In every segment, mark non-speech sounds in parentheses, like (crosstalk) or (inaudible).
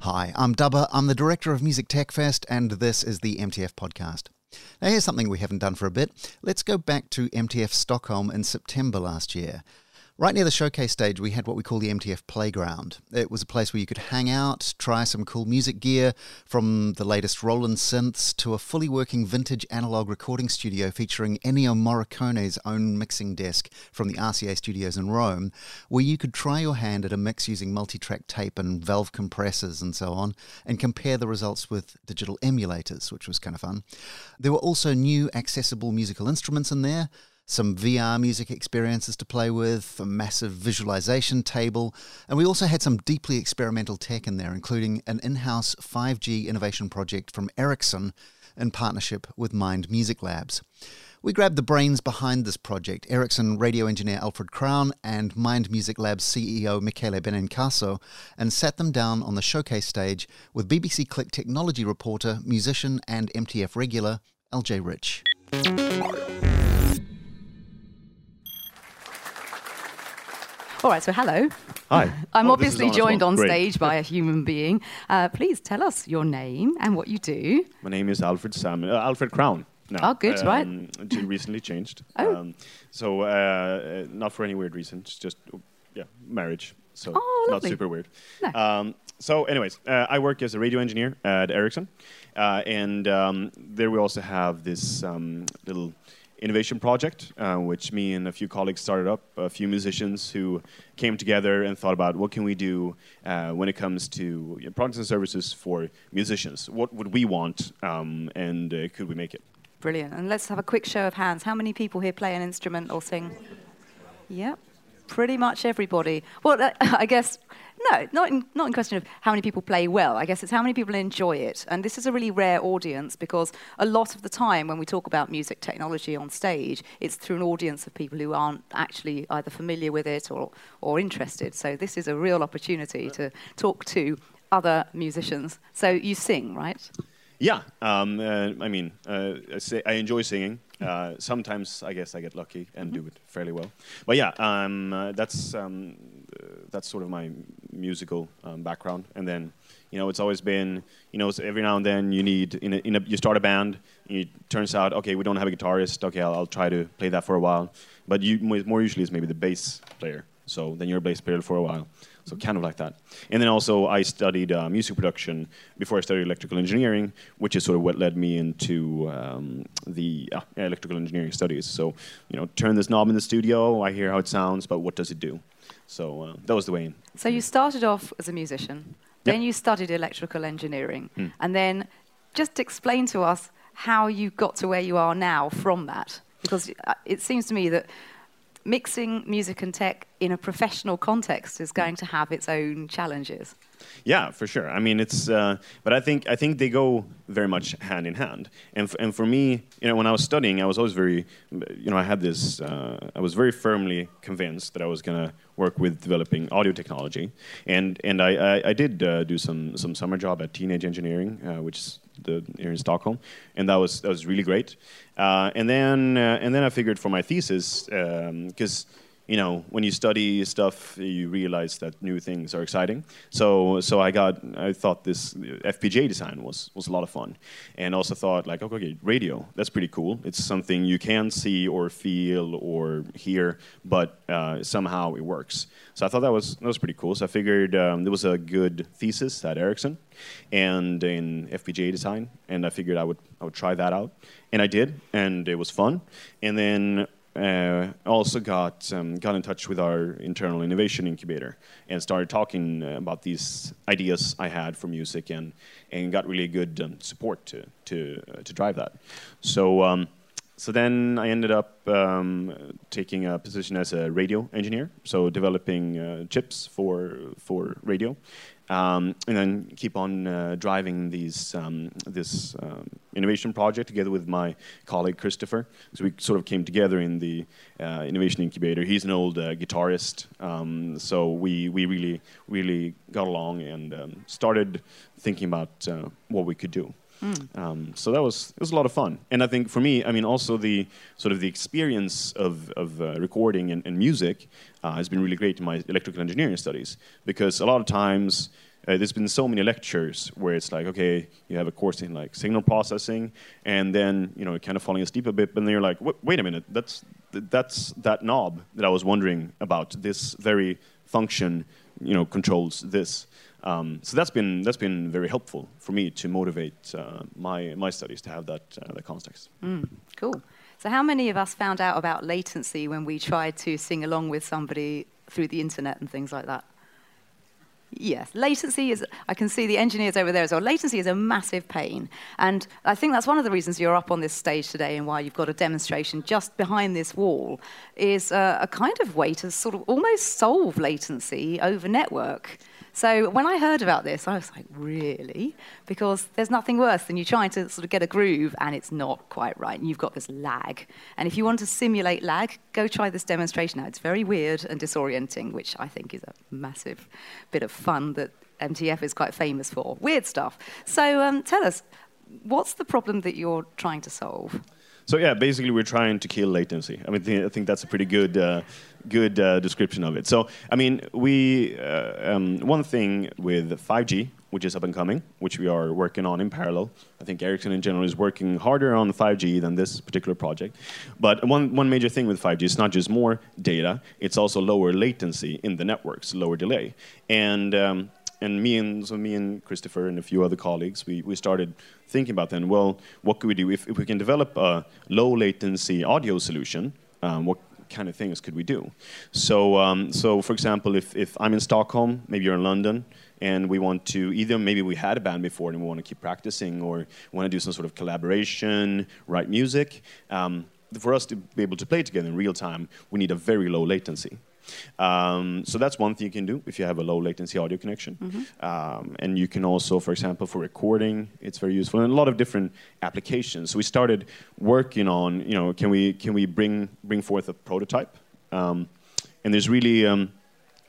Hi, I'm Dubber. I'm the director of Music Tech Fest, and this is the MTF podcast. Now, here's something we haven't done for a bit. Let's go back to MTF Stockholm in September last year. Right near the showcase stage, we had what we call the MTF Playground. It was a place where you could hang out, try some cool music gear, from the latest Roland synths to a fully working vintage analog recording studio featuring Ennio Morricone's own mixing desk from the RCA studios in Rome, where you could try your hand at a mix using multi track tape and valve compressors and so on, and compare the results with digital emulators, which was kind of fun. There were also new accessible musical instruments in there some VR music experiences to play with, a massive visualization table, and we also had some deeply experimental tech in there, including an in house 5G innovation project from Ericsson in partnership with Mind Music Labs. We grabbed the brains behind this project, Ericsson radio engineer Alfred Crown and Mind Music Labs CEO Michele Benincaso, and sat them down on the showcase stage with BBC Click technology reporter, musician, and MTF regular LJ Rich. All right, so hello. Hi. I'm Oh, obviously joined on Great. stage by a human being. Uh, please tell us your name and what you do. My name is Alfred Salmon. Uh, Alfred Crown. No. Oh, good, right. um, right. recently changed. Oh. Um, so uh, uh, not for any weird reasons, just uh, yeah, marriage. So Oh, not super weird. No. Um, so, anyways, uh, I work as a radio engineer at Ericsson, uh, and um, there we also have this um, little innovation project, uh, which me and a few colleagues started up. A few musicians who came together and thought about what can we do uh, when it comes to you know, products and services for musicians. What would we want, um, and uh, could we make it? Brilliant. And let's have a quick show of hands. How many people here play an instrument or sing? Yep, pretty much everybody. Well, uh, (laughs) I guess no, not in, not in question of how many people play well. I guess it's how many people enjoy it. And this is a really rare audience because a lot of the time when we talk about music technology on stage, it's through an audience of people who aren't actually either familiar with it or, or interested. So this is a real opportunity to talk to other musicians. So you sing, right? Yeah, um, uh, I mean, uh, I, say, I enjoy singing. Uh, sometimes I guess I get lucky and do it fairly well. But yeah, um, uh, that's um, uh, that's sort of my musical um, background. And then, you know, it's always been, you know, every now and then you need, in a, in a, you start a band. It turns out, okay, we don't have a guitarist. Okay, I'll, I'll try to play that for a while. But you, more usually it's maybe the bass player. So then you're a bass player for a while. So kind of like that. And then also I studied uh, music production before I studied electrical engineering, which is sort of what led me into um, the uh, electrical engineering studies. So you know, turn this knob in the studio. I hear how it sounds, but what does it do? So uh, that was the way in. So you started off as a musician, then you studied electrical engineering, Hmm. and then just explain to us how you got to where you are now from that. Because uh, it seems to me that mixing music and tech in a professional context is going to have its own challenges. Yeah, for sure. I mean, it's, uh, but I think I think they go very much hand in hand. And and for me, you know, when I was studying, I was always very, you know, I had this, uh, I was very firmly convinced that I was gonna work with developing audio technology, and and I I, I did uh, do some some summer job at Teenage Engineering, uh, which is the here in Stockholm, and that was that was really great. Uh, and then uh, and then I figured for my thesis because you know, when you study stuff, you realize that new things are exciting. So, so I got, I thought this FPGA design was was a lot of fun, and also thought like, okay, radio, that's pretty cool. It's something you can see or feel or hear, but uh, somehow it works. So I thought that was that was pretty cool. So I figured um, there was a good thesis at Ericsson, and in FPGA design, and I figured I would I would try that out, and I did, and it was fun. And then uh, also got um, got in touch with our internal innovation incubator and started talking uh, about these ideas I had for music and and got really good um, support to to uh, to drive that. So. Um, so then I ended up um, taking a position as a radio engineer, so developing uh, chips for for radio, um, and then keep on uh, driving these um, this um, innovation project together with my colleague Christopher. So we sort of came together in the uh, innovation incubator. He's an old uh, guitarist, um, so we we really really got along and um, started thinking about uh, what we could do. Um, so that was it was a lot of fun, and I think for me, I mean, also the sort of the experience of of uh, recording and, and music uh, has been really great in my electrical engineering studies because a lot of times. Uh, there's been so many lectures where it's like, okay, you have a course in like signal processing, and then you know, kind of falling asleep a bit, but then you're like, "Wait- a minute, that's that's that knob that I was wondering about. This very function, you know, controls this. Um, so that's been that's been very helpful for me to motivate uh, my my studies to have that uh, that context. Cool. So, how many of us found out about latency when we tried to sing along with somebody through the internet and things like that? Yes, latency is, I can see the engineers over there as well. Latency is a massive pain. And I think that's one of the reasons you're up on this stage today and why you've got a demonstration just behind this wall is uh, a kind of way to sort of almost solve latency over network. So when I heard about this, I was like, really? Because there's nothing worse than you trying to sort of get a groove and it's not quite right, and you've got this lag. And if you want to simulate lag, go try this demonstration out. It's very weird and disorienting, which I think is a massive bit of fun that MTF is quite famous for. Weird stuff. So um, tell us, what's the problem that you're trying to solve? So yeah, basically we're trying to kill latency. I mean, th- I think that's a pretty good uh, good uh, description of it. So I mean, we uh, um, one thing with 5G, which is up and coming, which we are working on in parallel. I think Ericsson in general is working harder on 5G than this particular project. But one one major thing with 5G is not just more data; it's also lower latency in the networks, lower delay, and um, and me and so me and Christopher and a few other colleagues, we, we started thinking about then. Well, what could we do if, if we can develop a low latency audio solution? Um, what kind of things could we do? So, um, so for example, if, if I'm in Stockholm, maybe you're in London, and we want to either maybe we had a band before and we want to keep practicing, or want to do some sort of collaboration, write music. Um, for us to be able to play together in real time, we need a very low latency. Um, so that's one thing you can do if you have a low latency audio connection. Um, and you can also, for example, for recording, it's very useful in a lot of different applications. So we started working on, you know, can we can we bring bring forth a prototype? Um, and there's really um,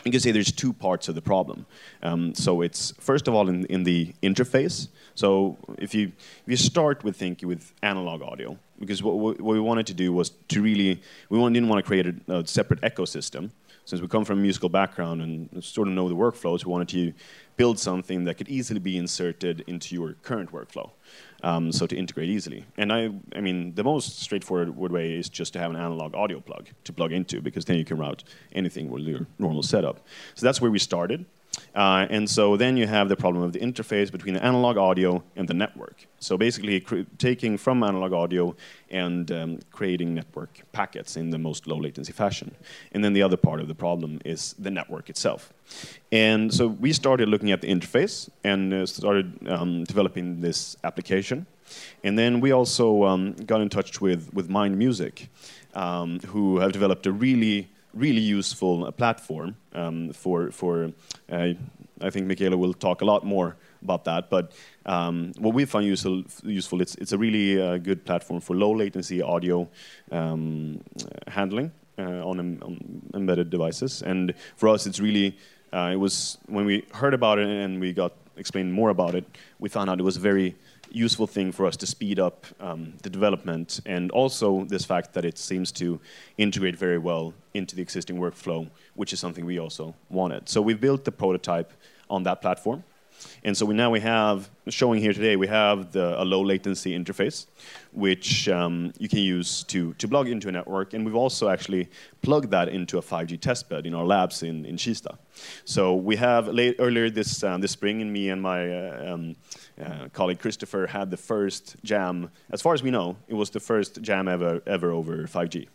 you can say there's two parts of the problem. Um, so it's first of all in, in the interface. So if you if you start with thinking with analog audio, because what, what we wanted to do was to really we didn't want to create a, a separate ecosystem. Since we come from a musical background and sort of know the workflows, we wanted to build something that could easily be inserted into your current workflow, um, so to integrate easily. And I, I mean, the most straightforward way is just to have an analog audio plug to plug into, because then you can route anything with your normal setup. So that's where we started. Uh, and so then you have the problem of the interface between the analog audio and the network. So basically, taking from analog audio and um, creating network packets in the most low latency fashion. And then the other part of the problem is the network itself. And so we started looking at the interface and uh, started um, developing this application. And then we also um, got in touch with, with Mind Music, um, who have developed a really really useful uh, platform um, for for. Uh, I think Michele will talk a lot more about that. But um, what we found useful, useful it's it's a really uh, good platform for low latency audio um, handling uh, on, on embedded devices. And for us, it's really uh, it was when we heard about it and we got explained more about it, we found out it was very useful thing for us to speed up um, the development and also this fact that it seems to integrate very well into the existing workflow, which is something we also wanted. So we built the prototype on that platform. And so we now we have showing here today we have the, a low latency interface, which um, you can use to, to plug into a network, and we've also actually plugged that into a 5G testbed in our labs in, in Kista. So we have late, earlier this um, this spring, and me and my uh, um, uh, colleague Christopher had the first jam. As far as we know, it was the first jam ever ever over 5G.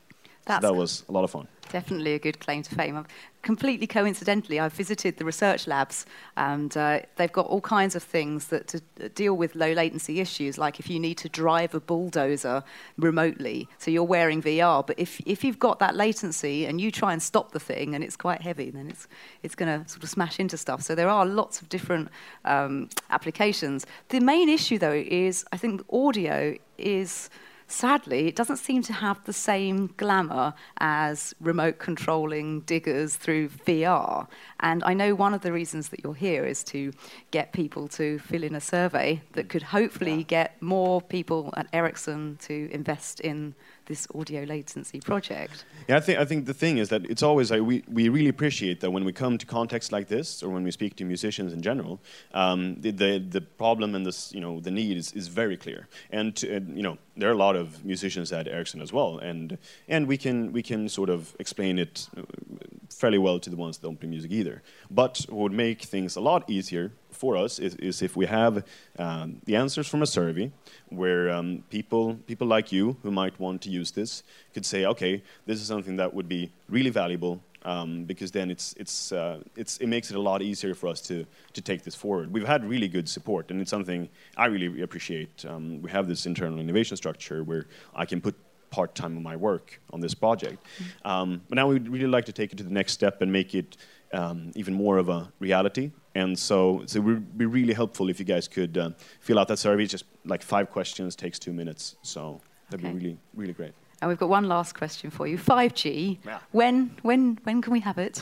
So that was a lot of fun. Definitely a good claim to fame. Completely coincidentally, I've visited the research labs, and uh, they've got all kinds of things that to deal with low latency issues, like if you need to drive a bulldozer remotely, so you're wearing VR, but if, if you've got that latency and you try and stop the thing and it's quite heavy, then it's, it's going to sort of smash into stuff. So there are lots of different um, applications. The main issue, though, is I think audio is sadly, it doesn't seem to have the same glamour as remote controlling diggers through VR. And I know one of the reasons that you're here is to get people to fill in a survey that could hopefully yeah. get more people at Ericsson to invest in this audio latency project. Yeah, I think I think the thing is that it's always like we, we really appreciate that when we come to contexts like this or when we speak to musicians in general, um, the, the, the problem and this you know the need is, is very clear. And, to, and you know there are a lot of musicians at Ericsson as well, and and we can we can sort of explain it fairly well to the ones that don't play music either. But what would make things a lot easier for us is, is if we have um, the answers from a survey where um, people, people like you who might want to use this could say, okay, this is something that would be really valuable um, because then it's, it's, uh, it's, it makes it a lot easier for us to, to take this forward. We've had really good support, and it's something I really appreciate. Um, we have this internal innovation structure where I can put part time of my work on this project. Um, but now we'd really like to take it to the next step and make it um, even more of a reality. And so, so it would be really helpful if you guys could uh, fill out that survey. It's just like five questions, takes two minutes. So that'd okay. be really, really great. And we've got one last question for you. 5G. Yeah. When, when, when can we have it?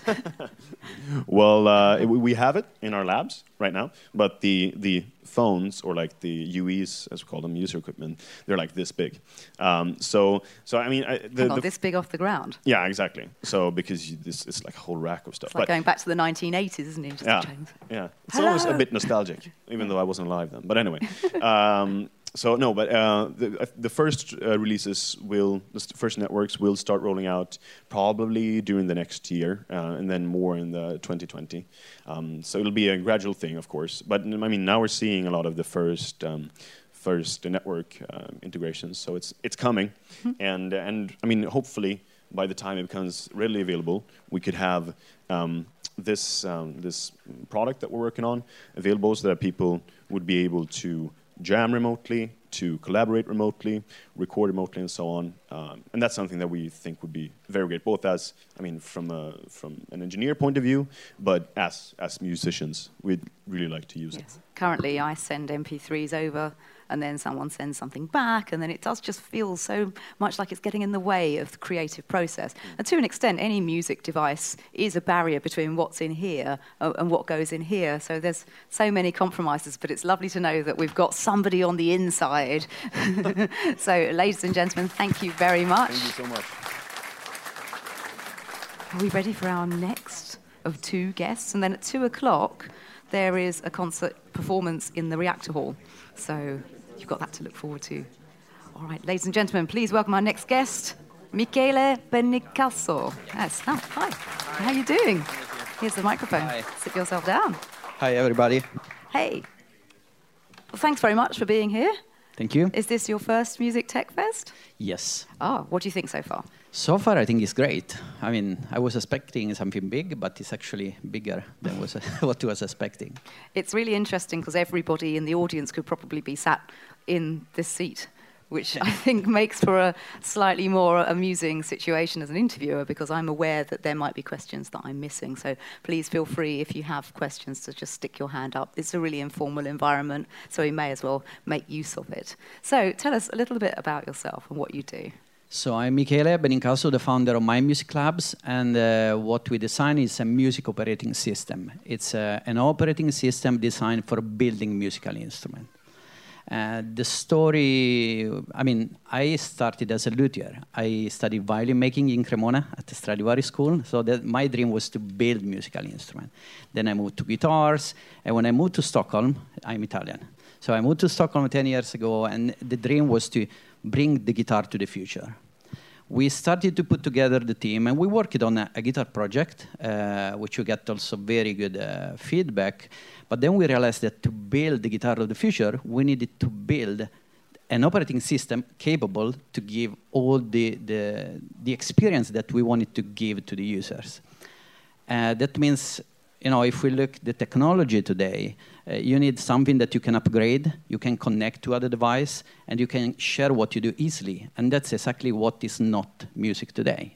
(laughs) well, uh, we have it in our labs right now, but the, the phones, or like the UEs, as we call them, user equipment, they're like this big. Um, so, so I mean, I, the, the this big off the ground. Yeah, exactly. So because you, this, it's like a whole rack of stuff. It's like but going back to the 1980s, isn't it? Just yeah, yeah. It's Hello. always a bit nostalgic, even though I wasn't alive then. But anyway. (laughs) Um, so no, but uh, the, uh, the first uh, releases will, the first networks will start rolling out probably during the next year, uh, and then more in the 2020. Um, so it'll be a gradual thing, of course. But I mean, now we're seeing a lot of the first. Um, first network uh, integrations, so it's it's coming, mm-hmm. and and I mean, hopefully by the time it becomes readily available, we could have um, this um, this product that we're working on available so that people would be able to jam remotely, to collaborate remotely, record remotely, and so on. Um, and that's something that we think would be very great, both as, I mean, from, a, from an engineer point of view, but as, as musicians, we'd really like to use yes. it. Currently, I send MP3s over and then someone sends something back, and then it does just feel so much like it's getting in the way of the creative process. Mm. And to an extent, any music device is a barrier between what's in here and what goes in here. So there's so many compromises, but it's lovely to know that we've got somebody on the inside. (laughs) so, ladies and gentlemen, thank you very much. Thank you so much. Are we ready for our next of two guests? And then at two o'clock, there is a concert performance in the Reactor Hall. So you've got that to look forward to. All right, ladies and gentlemen, please welcome our next guest, Michele Benincaso. Yes, oh, hi. How are you doing? Here's the microphone. Hi. Sit yourself down. Hi, everybody. Hey. Well, thanks very much for being here. Thank you. Is this your first Music Tech Fest? Yes. Oh, what do you think so far? So far, I think it's great. I mean, I was expecting something big, but it's actually bigger than was (laughs) what I was expecting. It's really interesting because everybody in the audience could probably be sat in this seat, which I think makes for a slightly more amusing situation as an interviewer because I'm aware that there might be questions that I'm missing. So please feel free if you have questions to just stick your hand up. It's a really informal environment, so we may as well make use of it. So tell us a little bit about yourself and what you do. So I'm Michele Benincaso, the founder of Mind Music Labs, and uh, what we design is a music operating system. It's uh, an operating system designed for building musical instrument. Uh, the story, I mean, I started as a luthier. I studied violin making in Cremona at the Stradivari School. So that my dream was to build musical instrument. Then I moved to guitars, and when I moved to Stockholm, I'm Italian. So I moved to Stockholm 10 years ago, and the dream was to bring the guitar to the future. We started to put together the team, and we worked on a, a guitar project, uh, which we got also very good uh, feedback. But then we realized that to build the guitar of the future, we needed to build an operating system capable to give all the, the, the experience that we wanted to give to the users. Uh, that means, you know, if we look the technology today, uh, you need something that you can upgrade, you can connect to other device, and you can share what you do easily. And that's exactly what is not music today.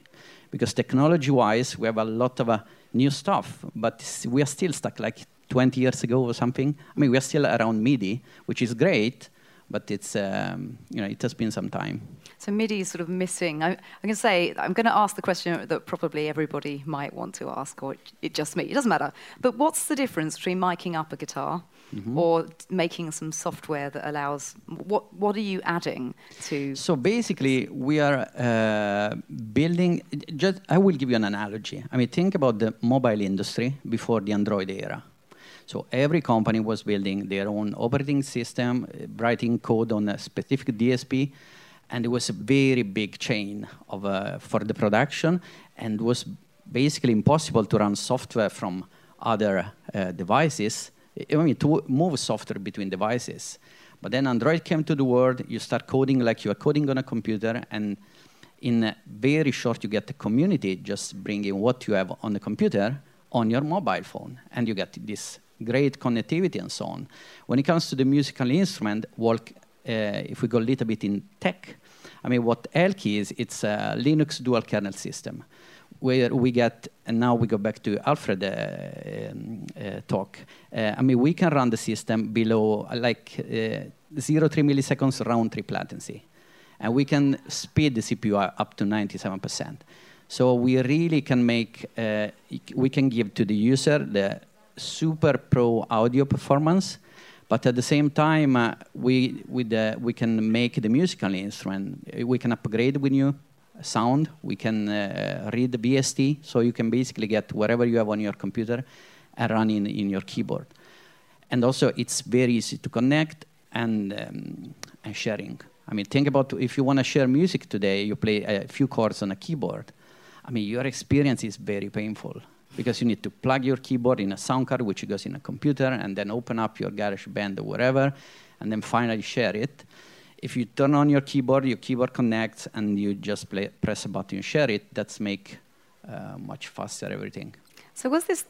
Because technology-wise, we have a lot of uh, new stuff, but we are still stuck like 20 years ago or something. I mean, we are still around MIDI, which is great, but it's, um, you know, it has been some time. So MIDI is sort of missing. I, I'm going to say, I'm going to ask the question that probably everybody might want to ask, or it, it just me. It doesn't matter. But what's the difference between miking up a guitar mm-hmm. or making some software that allows? What What are you adding to? So basically, we are uh, building. Just, I will give you an analogy. I mean, think about the mobile industry before the Android era. So every company was building their own operating system, writing code on a specific DSP, and it was a very big chain of, uh, for the production, and was basically impossible to run software from other uh, devices. I mean, to move software between devices. But then Android came to the world. You start coding like you are coding on a computer, and in very short, you get the community just bringing what you have on the computer on your mobile phone, and you get this great connectivity and so on. When it comes to the musical instrument, walk, if we go a little bit in tech, I mean, what Elk is, it's a Linux dual kernel system where we get, and now we go back to Alfred uh, um, uh, talk. Uh, I mean, we can run the system below like uh, 0.3 milliseconds round trip latency. And we can speed the CPU up to 97%. So we really can make, uh, we can give to the user the super pro audio performance, but at the same time, uh, we, with we can make the musical instrument. We can upgrade with new sound. We can uh, read the VST, so you can basically get whatever you have on your computer and run in, in your keyboard. And also, it's very easy to connect and, um, and sharing. I mean, think about if you want to share music today, you play a few chords on a keyboard. I mean, your experience is very painful because you need to plug your keyboard in a sound card, which goes in a computer, and then open up your GarageBand or whatever, and then finally share it. If you turn on your keyboard, your keyboard connects, and you just play, press a button and share it. That's make uh, much faster everything. So was this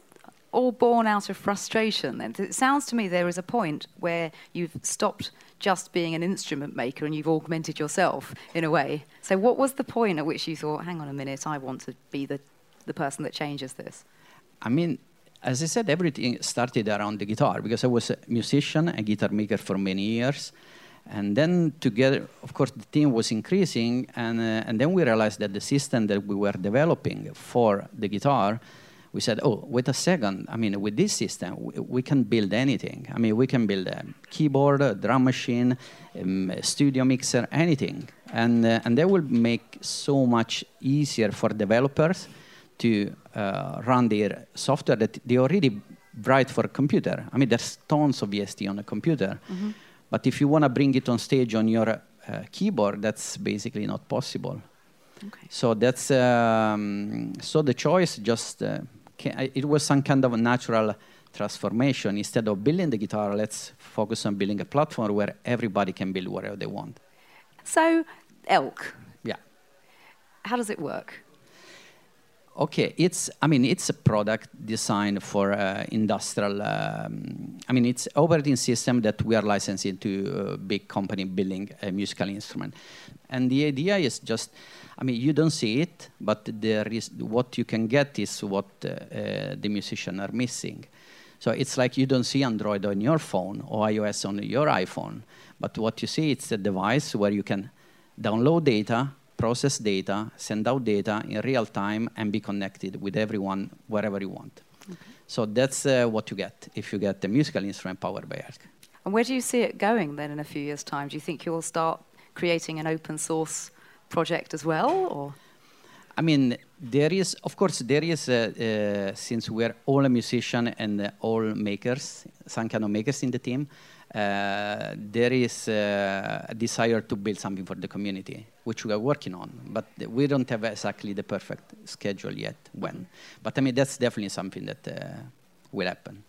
all born out of frustration then? It sounds to me there is a point where you've stopped just being an instrument maker and you've augmented yourself in a way. So what was the point at which you thought, hang on a minute, I want to be the, the person that changes this? I mean, as I said, everything started around the guitar because I was a musician, a guitar maker for many years. And then together, of course, the team was increasing, and, uh, and then we realized that the system that we were developing for the guitar, we said, oh, wait a second. I mean, with this system, we, we can build anything. I mean, we can build a keyboard, a drum machine, um, a studio mixer, anything. And, uh, and that will make so much easier for developers to uh, run their software that they already write for a computer. I mean, there's tons of VST on a computer, mm-hmm. but if you want to bring it on stage on your uh, keyboard, that's basically not possible. Okay. So that's um, so the choice just uh, can, it was some kind of a natural transformation. Instead of building the guitar, let's focus on building a platform where everybody can build whatever they want. So, Elk. Yeah. How does it work? Okay, it's I mean it's a product designed for uh, industrial. Um, I mean it's operating system that we are licensing to a big company building a musical instrument, and the idea is just. I mean, you don't see it, but there is what you can get is what uh, uh, the musicians are missing. So it's like you don't see Android on your phone or iOS on your iPhone, but what you see it's a device where you can download data, process data, send out data in real time, and be connected with everyone wherever you want. Okay. So that's uh, what you get if you get the musical instrument powered by ELK. And where do you see it going then in a few years' time? Do you think you'll start creating an open source project as well, or? I mean, there is, of course, there is, uh, uh, since we're all a musician and uh, all makers, some kind of makers in the team, uh, there is uh, a desire to build something for the community, which we are working on. But we don't have exactly the perfect schedule yet when. But I mean, that's definitely something that uh, will happen.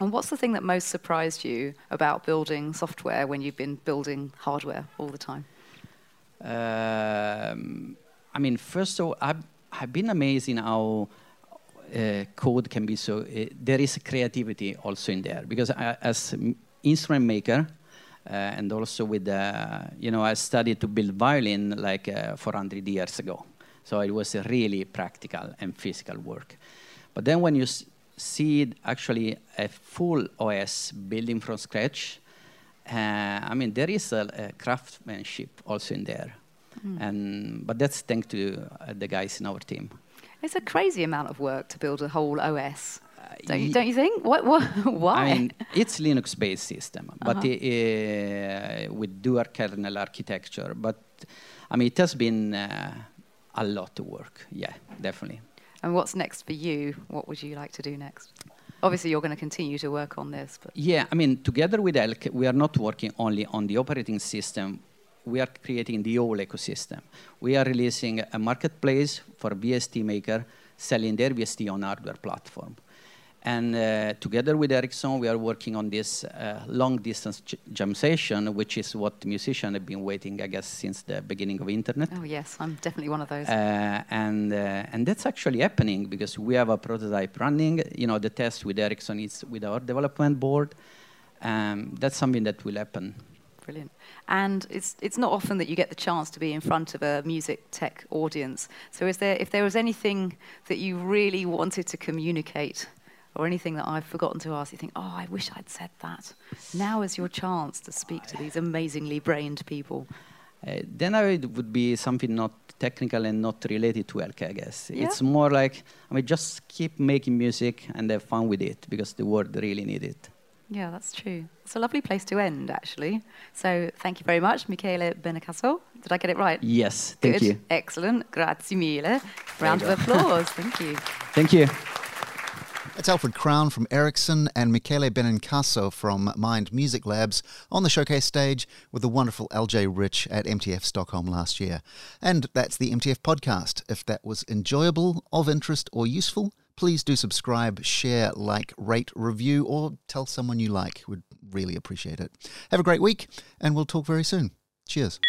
And what's the thing that most surprised you about building software when you've been building hardware all the time? Um, I mean, first of all, I've, I've been amazed in how uh, code can be so. Uh, there is creativity also in there because I, as instrument maker, uh, and also with, uh, you know, I studied to build violin like uh, 400 years ago. So it was really practical and physical work. But then when you see actually a full OS building from scratch, uh, I mean, there is a, a, craftsmanship also in there. And but that's thanks to uh, the guys in our team. It's a crazy amount of work to build a whole OS. Don't you, don't you think? What, what, (laughs) why? I mean, it's Linux-based system, but uh, with dual kernel architecture. But I mean, it has been uh, a lot of work. Yeah, definitely. and what's next for you? What would you like to do next? Obviously, you're going to continue to work on this, but Yeah, I mean, together with Elk, we are not working only on the operating system. We are creating the whole ecosystem. We are releasing a marketplace for VST maker selling their VST on hardware platform. And uh, together with Ericsson, we are working on this uh, long distance j- jam session, which is what musicians have been waiting, I guess, since the beginning of internet. oh yes, I'm definitely one of those. Uh, and uh, and that's actually happening because we have a prototype running. You know, the test with Ericsson is with our development board. Um, that's something that will happen. Brilliant. And it's it's not often that you get the chance to be in front of a music tech audience. So is there if there was anything that you really wanted to communicate or anything that I've forgotten to ask, you think, oh, I wish I'd said that. Now is your chance to speak to these amazingly brained people. Uh, then I would, be something not technical and not related to Elke, I guess. Yeah. It's more like I mean, just keep making music and have fun with it because the world really needs it. Yeah, that's true. It's a lovely place to end, actually. So thank you very much, Michele Benecasso. Did I get it right? Yes, thank Good. you, Excellent. Grazie mille. Round of applause. thank you. thank you. It's Alfred Crown from Ericsson and Michele Benincaso from Mind Music Labs on the showcase stage with the wonderful LJ Rich at MTF Stockholm last year. And that's the MTF podcast. If that was enjoyable, of interest, or useful, please do subscribe, share, like, rate, review, or tell someone you like. We'd really appreciate it. Have a great week, and we'll talk very soon. Cheers.